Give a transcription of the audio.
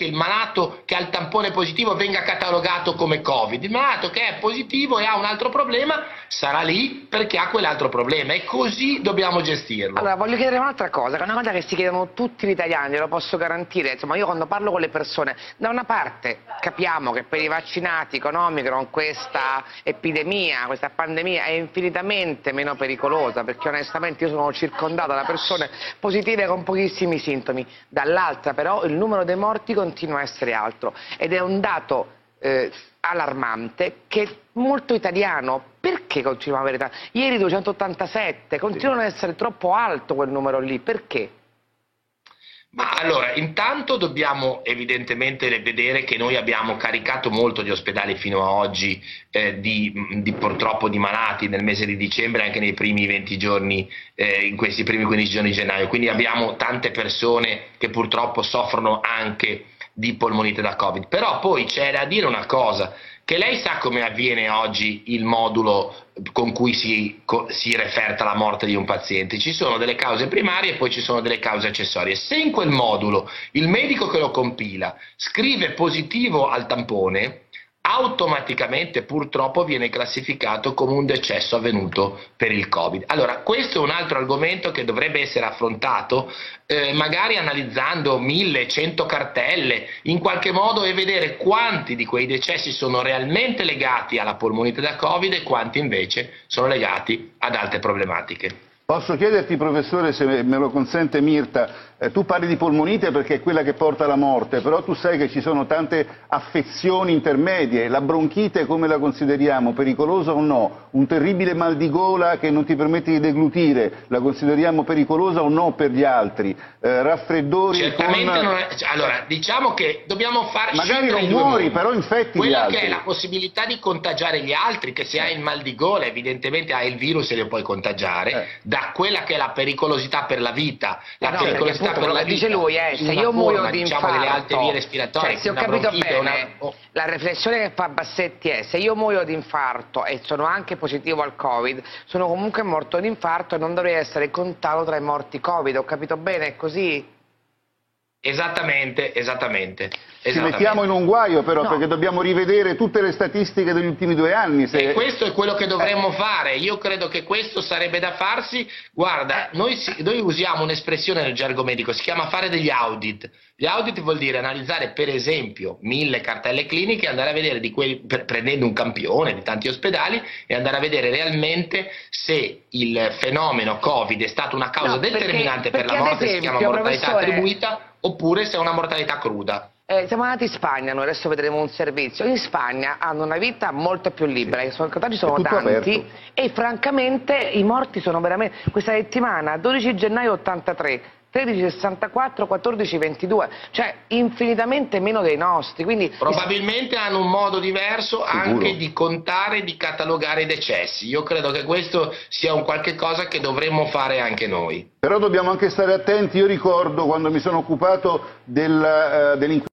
che il malato che ha il tampone positivo venga catalogato come Covid. Il malato che è positivo e ha un altro problema sarà lì perché ha quell'altro problema e così dobbiamo gestirlo. Allora, voglio chiedere un'altra cosa, è una cosa che si chiedono tutti gli italiani, lo posso garantire. Insomma, io quando parlo con le persone, da una parte capiamo che per i vaccinati con Omicron questa epidemia, questa pandemia è infinitamente meno pericolosa, perché onestamente io sono circondato da persone positive con pochissimi sintomi. Dall'altra però il numero dei morti continua continua a essere altro ed è un dato eh, allarmante che è molto italiano. Perché continuiamo a avere tanti? Ieri 287, continuano ad essere troppo alto quel numero lì, perché? Ma allora, intanto dobbiamo evidentemente vedere che noi abbiamo caricato molto gli ospedali fino ad oggi eh, di, di, purtroppo di malati nel mese di dicembre, anche nei primi 20 giorni, eh, in questi primi 15 giorni di gennaio. Quindi abbiamo tante persone che purtroppo soffrono anche di polmonite da Covid. Però poi c'è da dire una cosa, che lei sa come avviene oggi il modulo con cui si, si, referta la morte di un paziente. Ci sono delle cause primarie e poi ci sono delle cause accessorie. Se in quel modulo il medico che lo compila scrive positivo al tampone, automaticamente purtroppo viene classificato come un decesso avvenuto per il Covid. Allora, questo è un altro argomento che dovrebbe essere affrontato eh, magari analizzando mille, cento cartelle in qualche modo e vedere quanti di quei decessi sono realmente legati alla polmonite da Covid e quanti invece sono legati ad altre problematiche. Posso chiederti, professore, se me lo consente Mirta, eh, tu parli di polmonite perché è quella che porta alla morte, però tu sai che ci sono tante affezioni intermedie, la bronchite come la consideriamo? Pericolosa o no? Un terribile mal di gola che non ti permette di deglutire, la consideriamo pericolosa o no per gli altri? Eh, raffreddori Certamente con... non è... Allora, diciamo che dobbiamo fare... Magari non muori, però infetti Quella gli altri. che è la possibilità di contagiare gli altri, che se hai il mal di gola evidentemente hai il virus e lo puoi contagiare, eh. Da quella che è la pericolosità per la vita, la no, pericolosità per la dice lui, eh, se io muoio di diciamo, infarto, delle alte vie respiratorie, cioè, se ho capito bene, una... oh. la riflessione che fa Bassetti è se io muoio di infarto e sono anche positivo al Covid, sono comunque morto di infarto e non dovrei essere contato tra i morti Covid, ho capito bene, è così? Esattamente, esattamente. Ci mettiamo in un guaio però no. perché dobbiamo rivedere tutte le statistiche degli ultimi due anni. Se... E questo è quello che dovremmo eh. fare, io credo che questo sarebbe da farsi. Guarda, noi, si, noi usiamo un'espressione nel gergo medico, si chiama fare degli audit. Gli audit vuol dire analizzare per esempio mille cartelle cliniche, andare a vedere di quelli, prendendo un campione di tanti ospedali e andare a vedere realmente se il fenomeno Covid è stato una causa no, determinante perché, per la morte, esempio, si chiama mortalità attribuita oppure se è una mortalità cruda. Eh, siamo andati in Spagna, noi adesso vedremo un servizio. In Spagna hanno una vita molto più libera, i contagi sono tanti aperto. e francamente i morti sono veramente... Questa settimana, 12 gennaio 83, 13,64, 14,22, cioè infinitamente meno dei nostri. Quindi... Probabilmente hanno un modo diverso Sicuro. anche di contare e di catalogare i decessi. Io credo che questo sia un qualche cosa che dovremmo fare anche noi. Però dobbiamo anche stare attenti, io ricordo quando mi sono occupato del, uh, dell'inquinamento